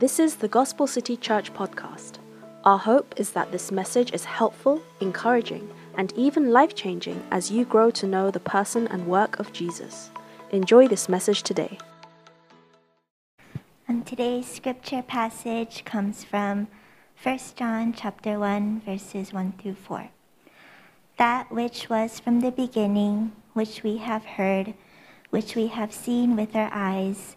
This is the Gospel City Church podcast. Our hope is that this message is helpful, encouraging, and even life changing as you grow to know the person and work of Jesus. Enjoy this message today. And today's scripture passage comes from 1 John chapter 1 verses 1 through 4. That which was from the beginning, which we have heard, which we have seen with our eyes,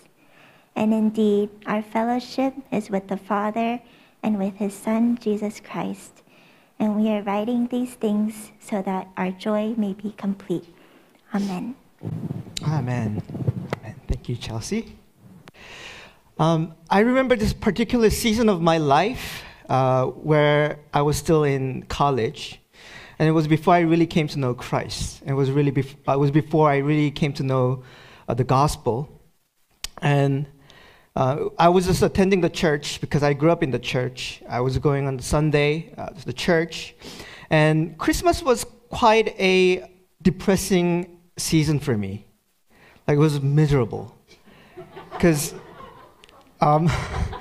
And indeed, our fellowship is with the Father and with his Son, Jesus Christ. And we are writing these things so that our joy may be complete. Amen. Amen. Amen. Thank you, Chelsea. Um, I remember this particular season of my life uh, where I was still in college. And it was before I really came to know Christ. It was really bef- it was before I really came to know uh, the gospel. And uh, I was just attending the church because I grew up in the church. I was going on Sunday uh, to the church. And Christmas was quite a depressing season for me. Like, it was miserable. Because, um,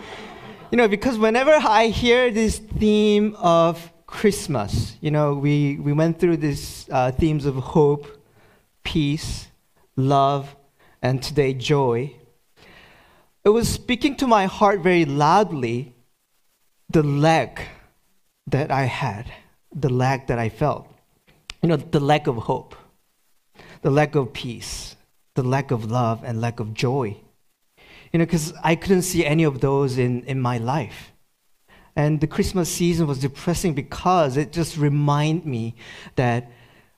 you know, because whenever I hear this theme of Christmas, you know, we, we went through these uh, themes of hope, peace, love, and today joy it was speaking to my heart very loudly the lack that I had, the lack that I felt. You know, the lack of hope, the lack of peace, the lack of love, and lack of joy. You know, because I couldn't see any of those in, in my life. And the Christmas season was depressing because it just reminded me that,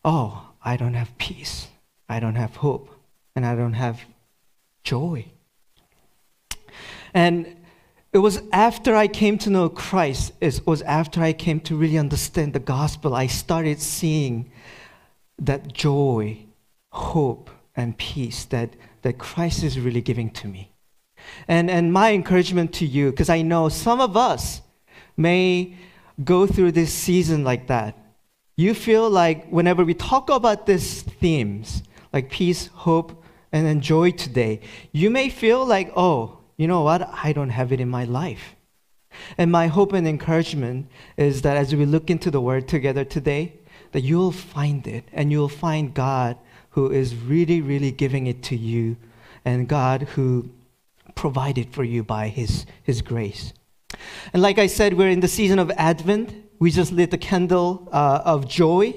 oh, I don't have peace, I don't have hope, and I don't have joy. And it was after I came to know Christ, it was after I came to really understand the gospel, I started seeing that joy, hope, and peace that, that Christ is really giving to me. And, and my encouragement to you, because I know some of us may go through this season like that. You feel like whenever we talk about these themes, like peace, hope, and joy today, you may feel like, oh, you know what? I don't have it in my life. And my hope and encouragement is that as we look into the Word together today, that you'll find it and you'll find God who is really, really giving it to you and God who provided for you by His, His grace. And like I said, we're in the season of Advent. We just lit the candle uh, of joy.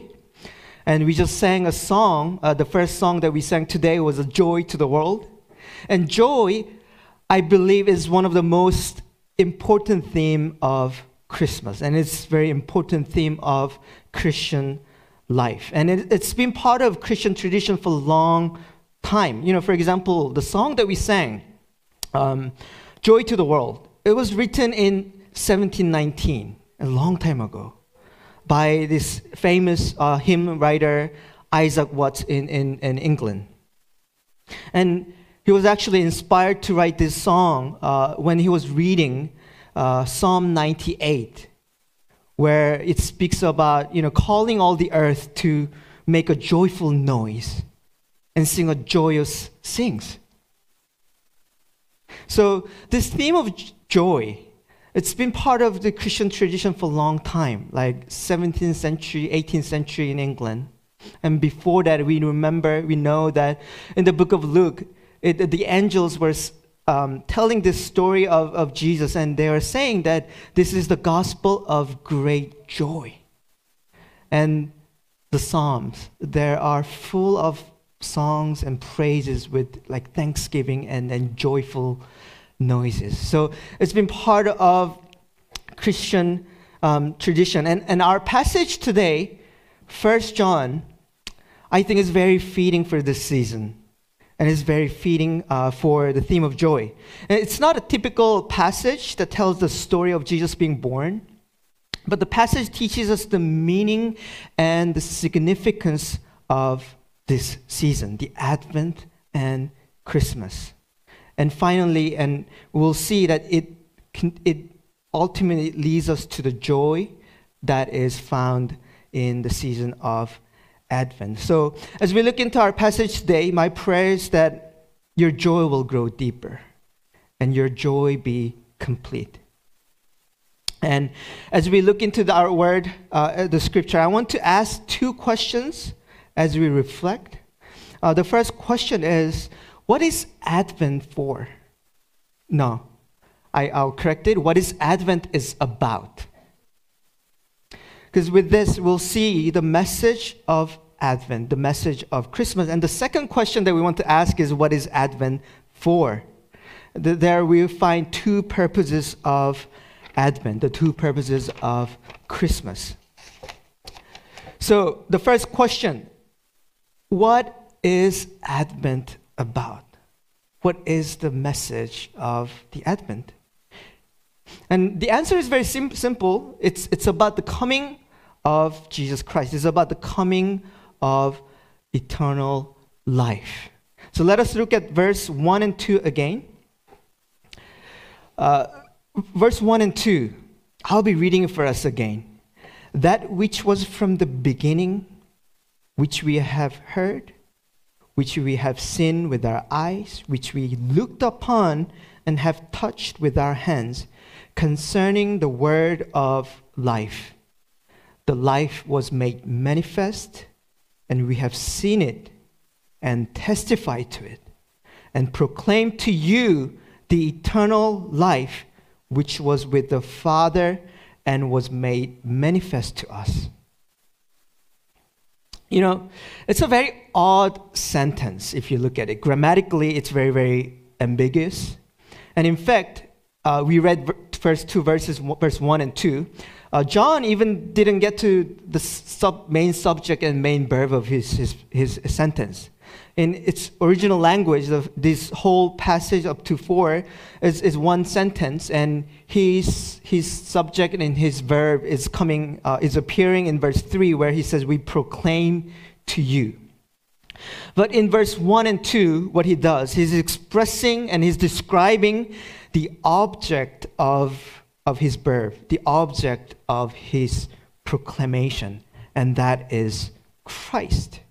And we just sang a song. Uh, the first song that we sang today was a joy to the world. And joy I believe is one of the most important theme of Christmas, and it's very important theme of Christian life. And it, has been part of Christian tradition for a long time. You know, for example, the song that we sang, um, "Joy to the World," it was written in 1719, a long time ago, by this famous uh, hymn writer Isaac Watts in, in, in England. And he was actually inspired to write this song uh, when he was reading uh, Psalm 98, where it speaks about you know calling all the earth to make a joyful noise and sing a joyous sings. So this theme of joy, it's been part of the Christian tradition for a long time, like 17th century, 18th century in England. And before that, we remember, we know that in the book of Luke, it, the angels were um, telling this story of, of Jesus, and they are saying that this is the gospel of great joy. And the Psalms, there are full of songs and praises with like thanksgiving and, and joyful noises. So it's been part of Christian um, tradition. And, and our passage today, First John, I think is very fitting for this season and is very fitting uh, for the theme of joy. And it's not a typical passage that tells the story of Jesus being born. But the passage teaches us the meaning and the significance of this season, the Advent and Christmas. And finally, and we'll see that it, it ultimately leads us to the joy that is found in the season of Advent. So, as we look into our passage today, my prayer is that your joy will grow deeper and your joy be complete. And as we look into the, our word, uh, the scripture, I want to ask two questions as we reflect. Uh, the first question is What is Advent for? No, I, I'll correct it. What is Advent is about? Because with this, we'll see the message of Advent, the message of Christmas. And the second question that we want to ask is what is Advent for? There we find two purposes of Advent, the two purposes of Christmas. So, the first question what is Advent about? What is the message of the Advent? And the answer is very sim- simple it's, it's about the coming of Jesus Christ, it's about the coming of eternal life. So let us look at verse 1 and 2 again. Uh, verse 1 and 2, I'll be reading it for us again. That which was from the beginning, which we have heard, which we have seen with our eyes, which we looked upon and have touched with our hands, concerning the word of life. The life was made manifest, and we have seen it and testified to it, and proclaimed to you the eternal life which was with the Father and was made manifest to us. You know, it's a very odd sentence if you look at it. Grammatically, it's very, very ambiguous. And in fact, uh, we read first two verses, verse 1 and 2. Uh, John even didn't get to the sub, main subject and main verb of his, his, his sentence in its original language, the, this whole passage up to four is, is one sentence, and his, his subject and his verb is coming, uh, is appearing in verse three, where he says, "We proclaim to you." But in verse one and two, what he does, he's expressing and he's describing the object of, of his birth, the object of his proclamation, and that is Christ.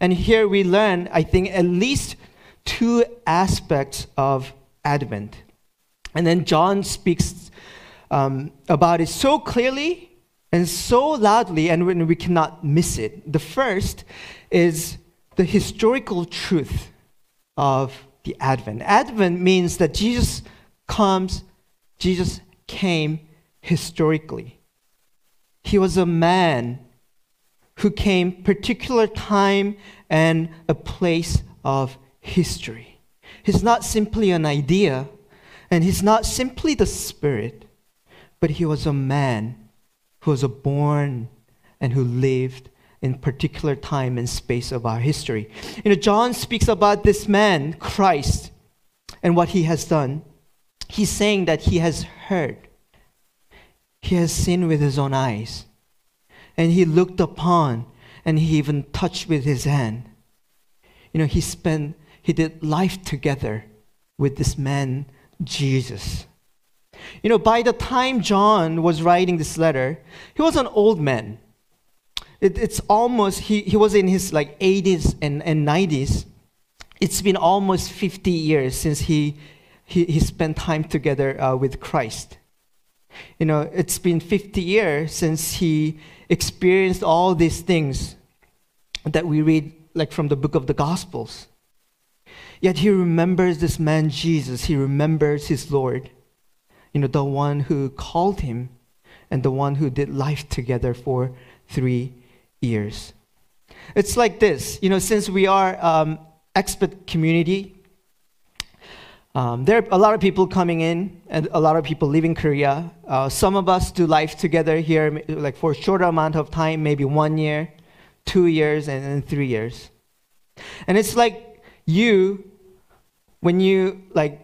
And here we learn, I think, at least two aspects of Advent. And then John speaks um, about it so clearly and so loudly, and we cannot miss it. The first is the historical truth of the Advent. Advent means that Jesus comes, Jesus came historically. He was a man who came particular time and a place of history. He's not simply an idea, and he's not simply the spirit, but he was a man who was born and who lived in particular time and space of our history. You know, John speaks about this man, Christ, and what he has done. He's saying that he has heard, he has seen with his own eyes, and he looked upon and he even touched with his hand. You know, he spent, he did life together with this man, Jesus. You know, by the time John was writing this letter, he was an old man. It, it's almost, he, he was in his like 80s and, and 90s. It's been almost 50 years since he, he, he spent time together uh, with Christ. You know, it's been 50 years since he experienced all these things that we read, like from the book of the Gospels. Yet he remembers this man Jesus. He remembers his Lord, you know, the one who called him and the one who did life together for three years. It's like this, you know, since we are um, expat community, um, there are a lot of people coming in and a lot of people leaving Korea. Uh, some of us do life together here, like for a shorter amount of time, maybe one year, two years, and then three years. And it's like you, when you, like,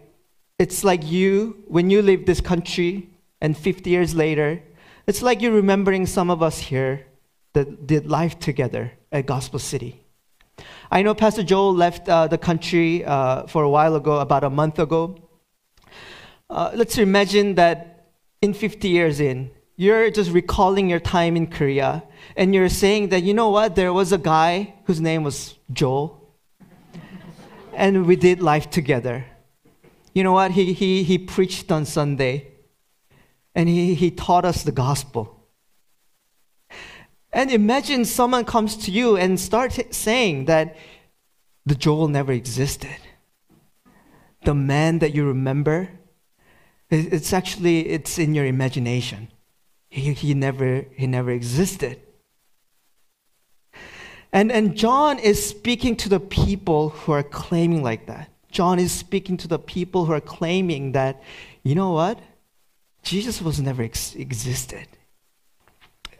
it's like you, when you leave this country, and 50 years later, It's like you're remembering some of us here that did life together at Gospel City. I know Pastor Joel left uh, the country uh, for a while ago, about a month ago. Uh, let's imagine that in 50 years in, you're just recalling your time in Korea and you're saying that, you know what, there was a guy whose name was Joel, and we did life together. You know what, he, he, he preached on Sunday and he, he taught us the gospel. And imagine someone comes to you and starts saying that the Joel never existed. The man that you remember, it's actually it's in your imagination. He, he, never, he never existed. And, and John is speaking to the people who are claiming like that. John is speaking to the people who are claiming that, you know what? Jesus was never ex- existed.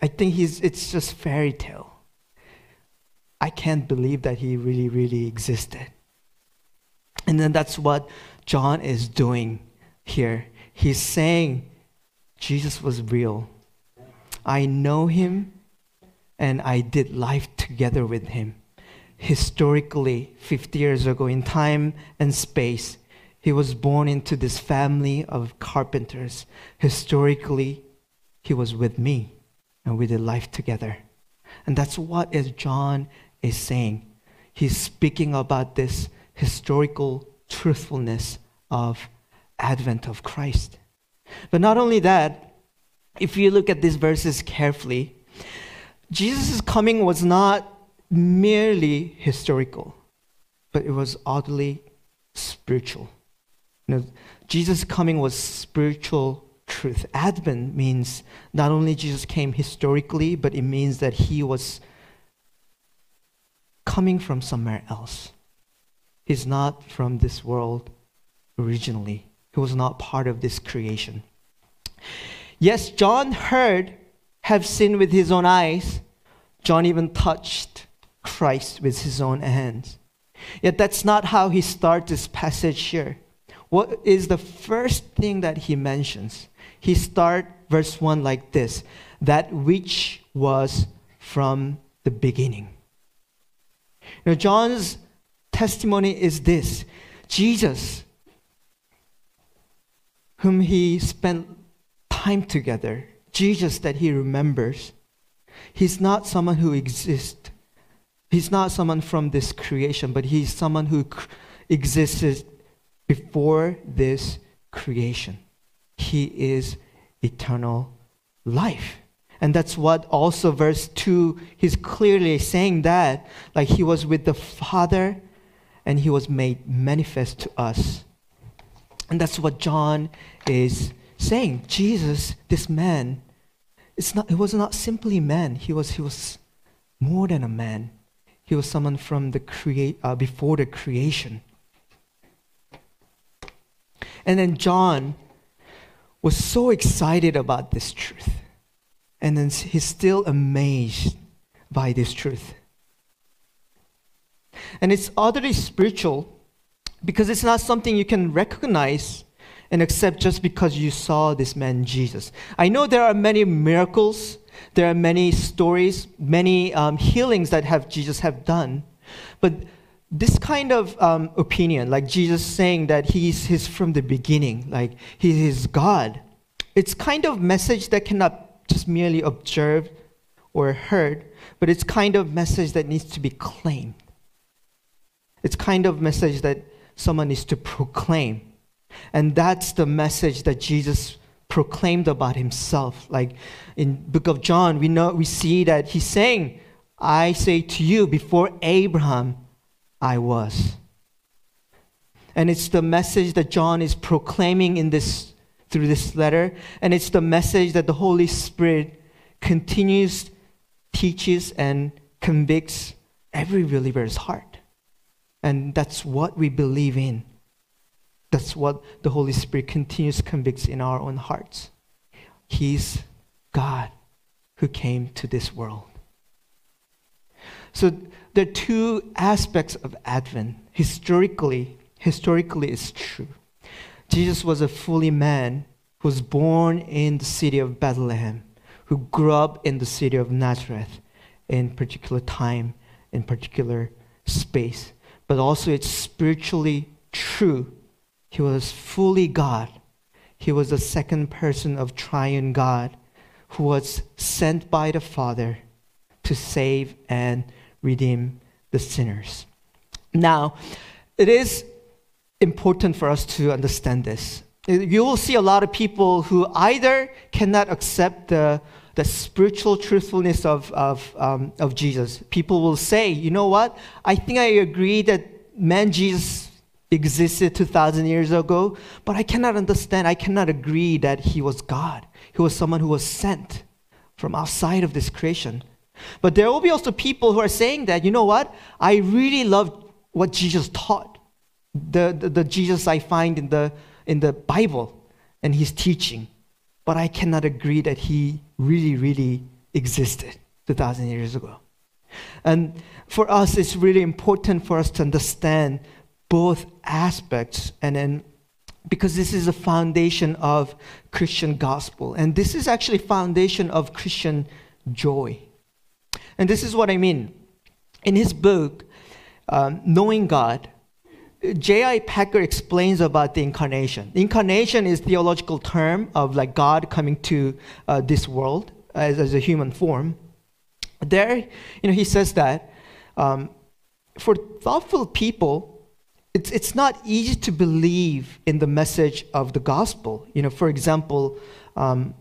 I think he's, it's just fairy tale. I can't believe that he really, really existed. And then that's what John is doing here. He's saying Jesus was real. I know him and I did life together with him. Historically, 50 years ago, in time and space, he was born into this family of carpenters. Historically, he was with me and we did life together. And that's what is John is saying. He's speaking about this historical truthfulness of advent of Christ. But not only that, if you look at these verses carefully, Jesus' coming was not merely historical, but it was oddly spiritual. You know, Jesus' coming was spiritual truth. Advent means not only Jesus came historically, but it means that he was coming from somewhere else. He's not from this world originally, he was not part of this creation. Yes, John heard, have seen with his own eyes. John even touched Christ with his own hands. Yet that's not how he starts this passage here. What is the first thing that he mentions? He start verse 1 like this, that which was from the beginning. Now John's testimony is this. Jesus whom he spent time together, Jesus that he remembers, he's not someone who exists. He's not someone from this creation, but he's someone who existed before this creation. He is eternal life. And that's what also verse 2, he's clearly saying that, like he was with the Father and he was made manifest to us. And that's what John is saying. Jesus, this man, it's not, he was not simply man, he was, he was more than a man. He was someone from the create, uh, before the creation. And then John was so excited about this truth. And then he's still amazed by this truth. And it's utterly spiritual because it's not something you can recognize and accept just because you saw this man Jesus. I know there are many miracles, there are many stories, many um, healings that have Jesus have done, but this kind of um, opinion, like Jesus saying that he's, he's from the beginning, like he is God, it's kind of message that cannot just merely observed or heard, but it's kind of message that needs to be claimed. It's kind of message that someone needs to proclaim. And that's the message that Jesus proclaimed about himself. Like in book of John, we know we see that he's saying, I say to you, before Abraham, I was. And it's the message that John is proclaiming in this through this letter, and it's the message that the Holy Spirit continues teaches and convicts every believer's heart. And that's what we believe in. That's what the Holy Spirit continues convicts in our own hearts. He's God who came to this world. So are two aspects of Advent. Historically, historically is true. Jesus was a fully man who was born in the city of Bethlehem, who grew up in the city of Nazareth in particular time, in particular space. But also it's spiritually true. He was fully God. He was the second person of triune God who was sent by the Father to save and redeem the sinners. Now, it is important for us to understand this. You will see a lot of people who either cannot accept the, the spiritual truthfulness of, of, um, of Jesus. People will say, you know what? I think I agree that man Jesus existed 2,000 years ago, but I cannot understand, I cannot agree that he was God. He was someone who was sent from outside of this creation. But there will be also people who are saying that, you know what? I really love what Jesus taught, the, the, the Jesus I find in the, in the Bible and his teaching. But I cannot agree that he really, really existed 2,000 years ago. And for us, it's really important for us to understand both aspects and then because this is the foundation of Christian gospel. And this is actually foundation of Christian joy. And this is what I mean. In his book, um, Knowing God, J.I. Packer explains about the incarnation. Incarnation is theological term of like God coming to uh, this world as, as a human form. There, you know, he says that um, for thoughtful people, it's, it's not easy to believe in the message of the gospel. You know, for example, um,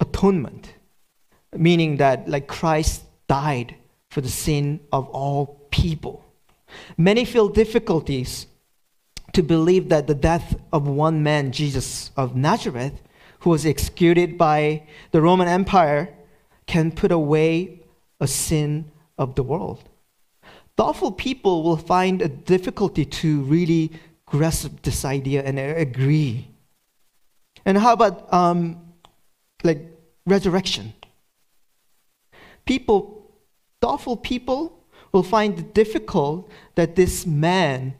atonement, meaning that like Christ died for the sin of all people. Many feel difficulties to believe that the death of one man, Jesus of Nazareth, who was executed by the Roman Empire, can put away a sin of the world. Thoughtful people will find a difficulty to really grasp this idea and agree. And how about um, like resurrection? People, thoughtful people, will find it difficult that this man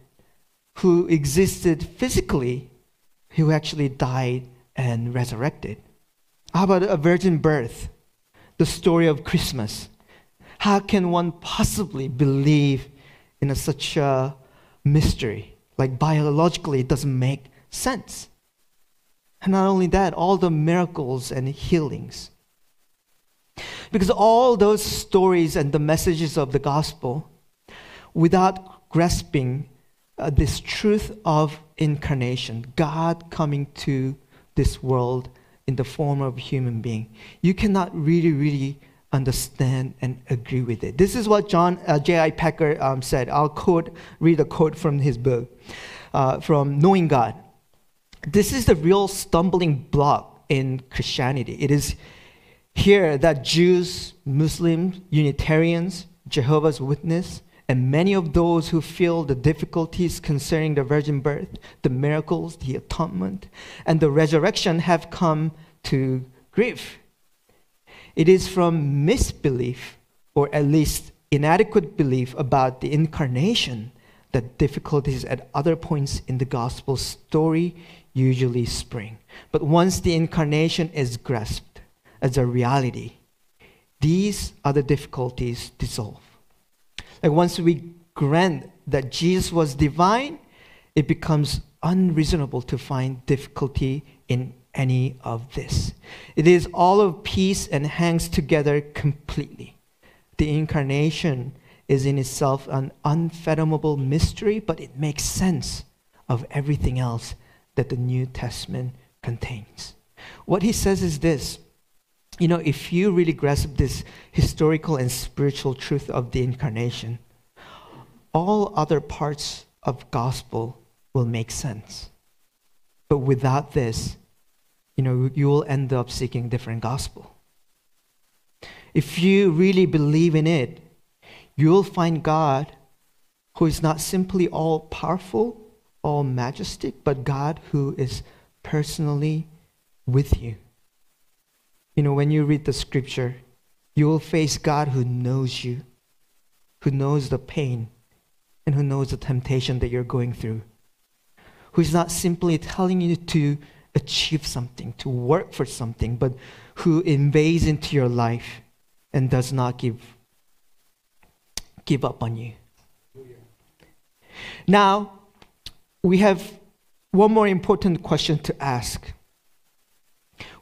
who existed physically, who actually died and resurrected. How about a virgin birth? The story of Christmas. How can one possibly believe in a, such a mystery? Like biologically, it doesn't make sense. And not only that, all the miracles and healings. Because all those stories and the messages of the gospel, without grasping uh, this truth of incarnation, God coming to this world in the form of a human being, you cannot really, really understand and agree with it. This is what John uh, J.I. Packer um, said. I'll quote, read a quote from his book, uh, from Knowing God. This is the real stumbling block in Christianity. It is here that Jews, Muslims, Unitarians, Jehovah's Witness, and many of those who feel the difficulties concerning the virgin birth, the miracles, the atonement, and the resurrection have come to grief. It is from misbelief, or at least inadequate belief about the incarnation, that difficulties at other points in the gospel story usually spring. But once the incarnation is grasped as a reality, these other difficulties dissolve. Like once we grant that Jesus was divine, it becomes unreasonable to find difficulty in any of this. It is all of peace and hangs together completely. The incarnation is in itself an unfathomable mystery, but it makes sense of everything else that the New Testament contains. What he says is this you know, if you really grasp this historical and spiritual truth of the incarnation, all other parts of gospel will make sense. But without this, you know, you will end up seeking different gospel. If you really believe in it, you will find God who is not simply all powerful, all majestic, but God who is personally with you. You know, when you read the scripture, you will face God who knows you, who knows the pain, and who knows the temptation that you're going through, who is not simply telling you to achieve something, to work for something, but who invades into your life and does not give, give up on you. Now, we have one more important question to ask.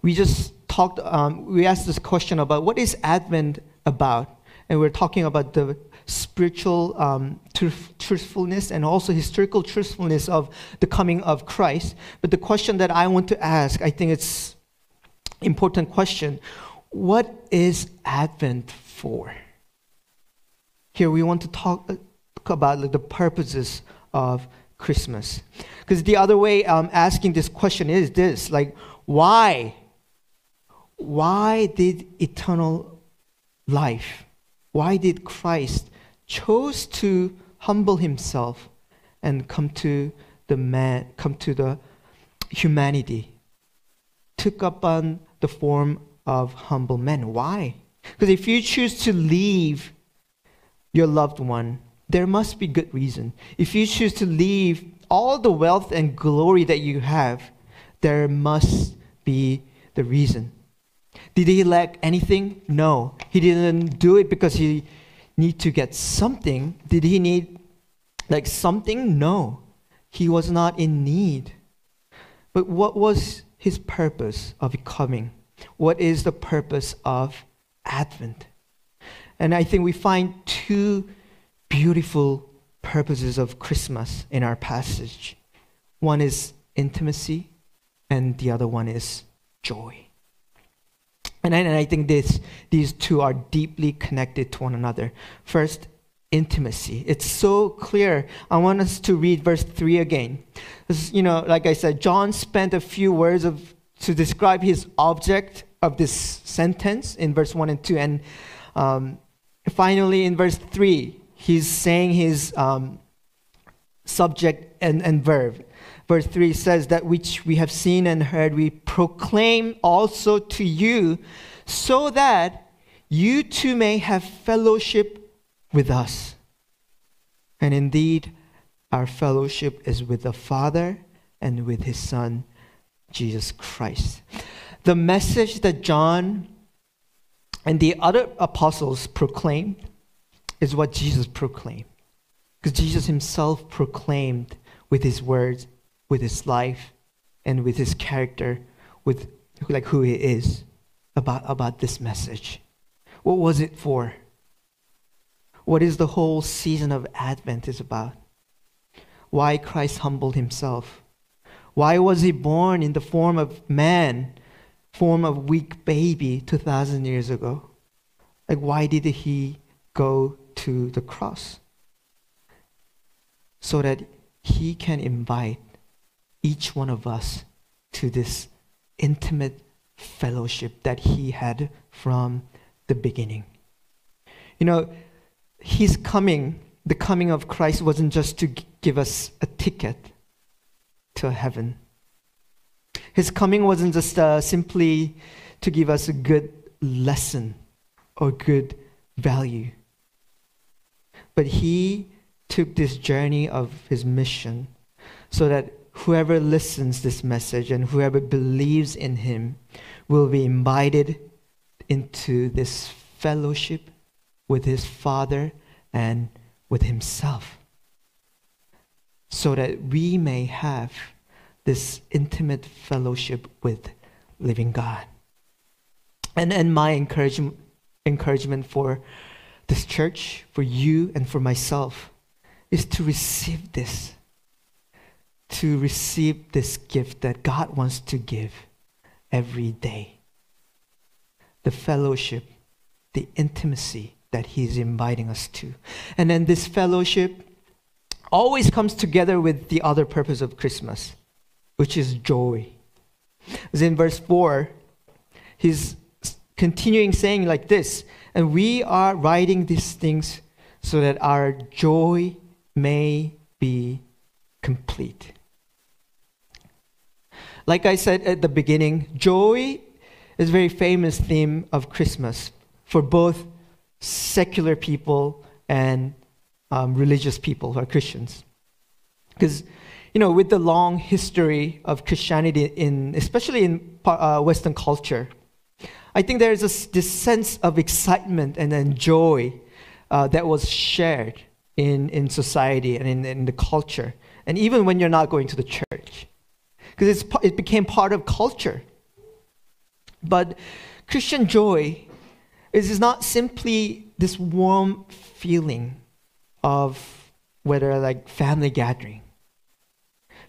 We just talked, um, we asked this question about what is Advent about? And we're talking about the spiritual um, truth, truthfulness and also historical truthfulness of the coming of Christ. But the question that I want to ask, I think it's important question. What is Advent for? Here we want to talk, talk about like, the purposes of Christmas. Because the other way um, asking this question is this like, why? Why did eternal life, why did Christ chose to humble himself and come to the man, come to the humanity, took up on the form of humble men. Why? Because if you choose to leave your loved one, there must be good reason. If you choose to leave all the wealth and glory that you have, there must be the reason. Did he lack anything? No. He didn't do it because he need to get something. Did he need like something? No. He was not in need. But what was his purpose of coming? What is the purpose of Advent? And I think we find two beautiful purposes of Christmas in our passage. One is intimacy, and the other one is joy. And I, and I think this, these two are deeply connected to one another. First, intimacy. It's so clear. I want us to read verse 3 again. This, you know, like I said, John spent a few words of, to describe his object of this sentence in verse 1 and 2. And um, finally, in verse 3, he's saying his um, subject and, and verb verse 3 says, That which we have seen and heard, we proclaim also to you, so that you too may have fellowship with us. And indeed, our fellowship is with the Father and with his Son, Jesus Christ. The message that John and the other apostles proclaimed is what Jesus proclaimed. Because Jesus himself proclaimed with his words with his life and with his character, with like who he is about, about this message. What was it for? What is the whole season of Advent is about? Why Christ humbled himself? Why was he born in the form of man, form of weak baby 2,000 years ago? Like, why did he go to the cross? So that he can invite each one of us to this intimate fellowship that he had from the beginning. You know, his coming, the coming of Christ, wasn't just to give us a ticket to heaven. His coming wasn't just uh, simply to give us a good lesson or good value. But he took this journey of his mission so that whoever listens this message and whoever believes in him will be invited into this fellowship with his father and with himself so that we may have this intimate fellowship with living God. And, and my encouragement, encouragement for this church, for you, and for myself is to receive this to receive this gift that God wants to give every day the fellowship, the intimacy that He's inviting us to. And then this fellowship always comes together with the other purpose of Christmas, which is joy. As in verse 4, he's continuing saying like this, and we are writing these things so that our joy may be complete. Like I said at the beginning, joy is a very famous theme of Christmas for both secular people and um, religious people who are Christians. Because, you know, with the long history of Christianity in, especially in uh, Western culture, I think there is this sense of excitement and then joy uh, that was shared in, in society and in, in the culture. And even when you're not going to the church, because it became part of culture. But Christian joy is, not simply this warm feeling of whether like family gathering.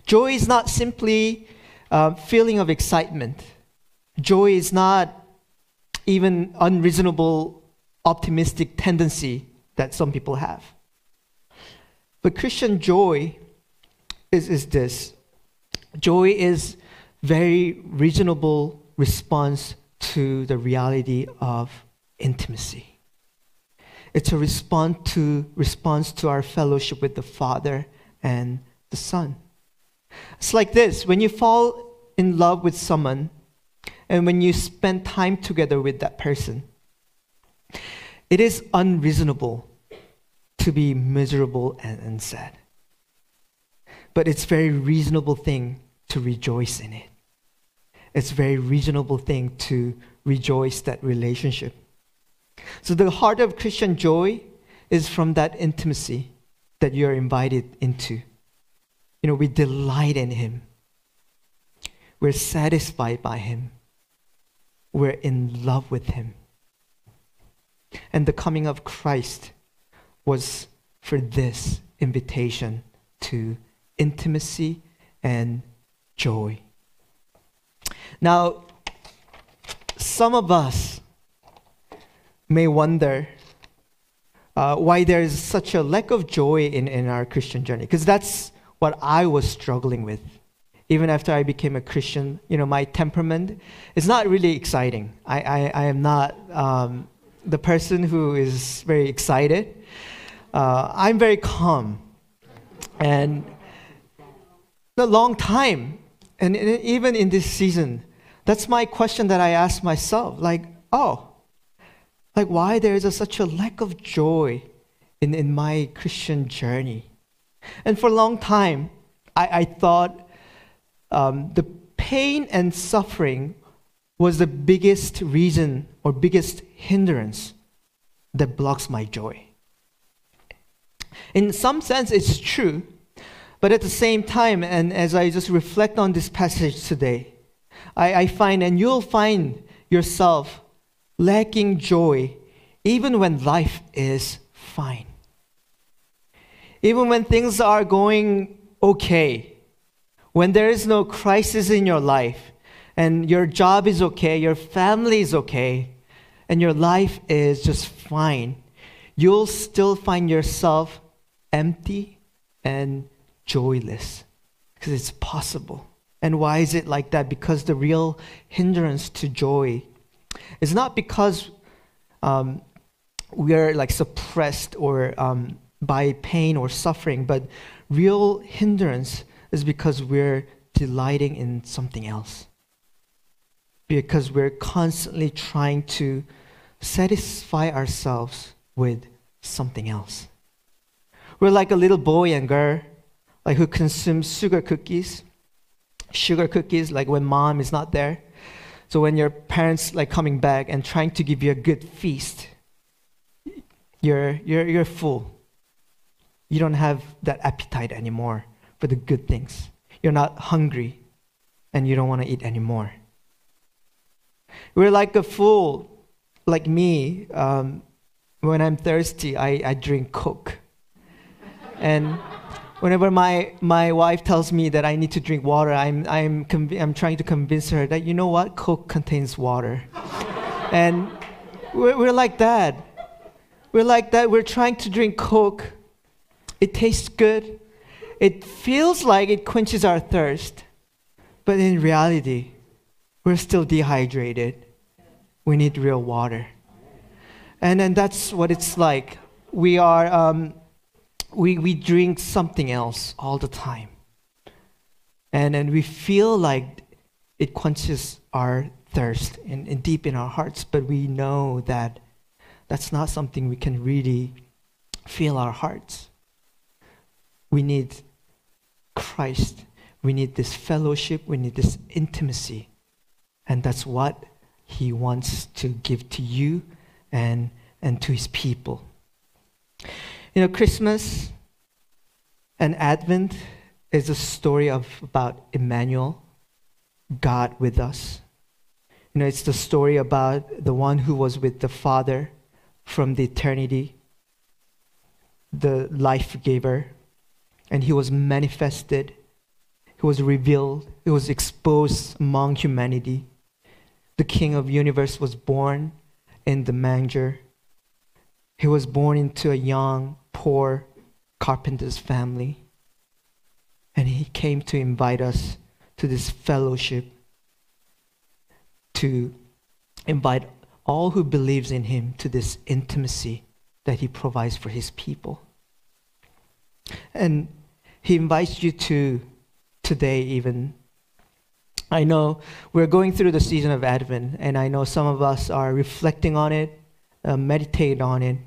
Joy is not simply a feeling of excitement. Joy is not even unreasonable optimistic tendency that some people have. But Christian joy is, is this joy is very reasonable response to the reality of intimacy. It's a response to, response to our fellowship with the Father and the Son. It's like this when you fall in love with someone and when you spend time together with that person, it is unreasonable to be miserable and, and sad. But it's very reasonable thing to rejoice in it. It's a very reasonable thing to rejoice that relationship. So the heart of Christian joy is from that intimacy that you're invited into. You know, we delight in him. We're satisfied by him. We're in love with him. And the coming of Christ was for this invitation to intimacy and joy. Now, some of us may wonder uh, why there is such a lack of joy in, in our Christian journey, because that's what I was struggling with. Even after I became a Christian, you know, my temperament is not really exciting. I, I, I am not um, the person who is very excited. Uh, I'm very calm. And a long time, and even in this season, that's my question that I ask myself. Like, oh, like why there is a, such a lack of joy in, in my Christian journey? And for a long time, I, I thought um, the pain and suffering was the biggest reason or biggest hindrance that blocks my joy. In some sense, it's true, but at the same time, and as I just reflect on this passage today, I, I find, and you'll find yourself lacking joy even when life is fine. Even when things are going okay, when there is no crisis in your life, and your job is okay, your family is okay, and your life is just fine, you'll still find yourself empty and joyless because it's possible. And why is it like that? Because the real hindrance to joy is not because um, we are like suppressed or um, by pain or suffering, but real hindrance is because we're delighting in something else because we're constantly trying to satisfy ourselves with something else. We're like a little boy and girl, like who consumes sugar cookies. Sugar cookies, like when mom is not there. So when your parents like coming back and trying to give you a good feast, you're you're you're full. You don't have that appetite anymore for the good things. You're not hungry, and you don't want to eat anymore. We're like a fool, like me. Um, when I'm thirsty, I, I drink Coke. and whenever my, my wife tells me that I need to drink water, I'm, I'm, conv- I'm trying to convince her that, you know what, Coke contains water. and we're, we're like that. We're like that. We're trying to drink Coke. It tastes good. It feels like it quenches our thirst. But in reality, we're still dehydrated. We need real water. And then that's what it's like. We are, um, we, we drink something else all the time. And then we feel like it quenches our thirst in deep in our hearts, but we know that that's not something we can really feel our hearts. We need Christ. We need this fellowship. We need this intimacy and that's what He wants to give to you and, and to His people. You know, Christmas and Advent is a story of about Emmanuel, God with us. You know, it's the story about the one who was with the Father from the eternity, the life giver, and he was manifested, he was revealed, he was exposed among humanity. The King of universe was born in the manger. He was born into a young, poor carpenter's family. And he came to invite us to this fellowship, to invite all who believes in him to this intimacy that he provides for his people. And he invites you to today even I know we're going through the season of Advent, and I know some of us are reflecting on it, uh, meditate on it.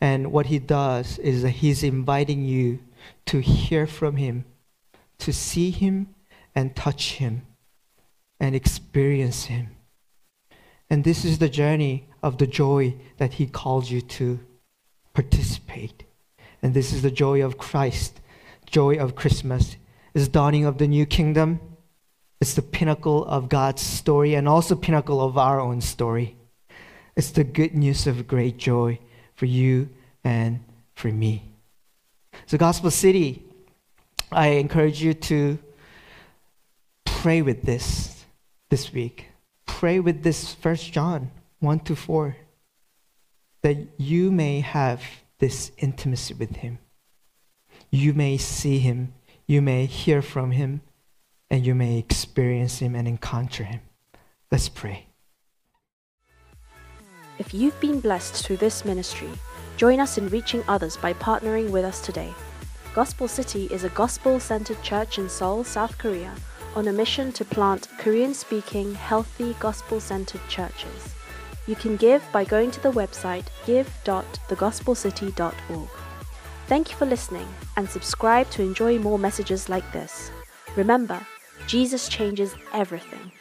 And what he does is that he's inviting you to hear from him, to see him and touch him and experience him. And this is the journey of the joy that he calls you to participate. And this is the joy of Christ, joy of Christmas, is dawning of the new kingdom. It's the pinnacle of God's story and also pinnacle of our own story. It's the good news of great joy for you and for me. So, Gospel City, I encourage you to pray with this this week. Pray with this First John 1 to 4 that you may have this intimacy with him. You may see him, you may hear from him, and you may experience him and encounter him. Let's pray. If you've been blessed through this ministry, join us in reaching others by partnering with us today. Gospel City is a gospel centered church in Seoul, South Korea, on a mission to plant Korean speaking, healthy, gospel centered churches. You can give by going to the website give.thegospelcity.org. Thank you for listening and subscribe to enjoy more messages like this. Remember, Jesus changes everything.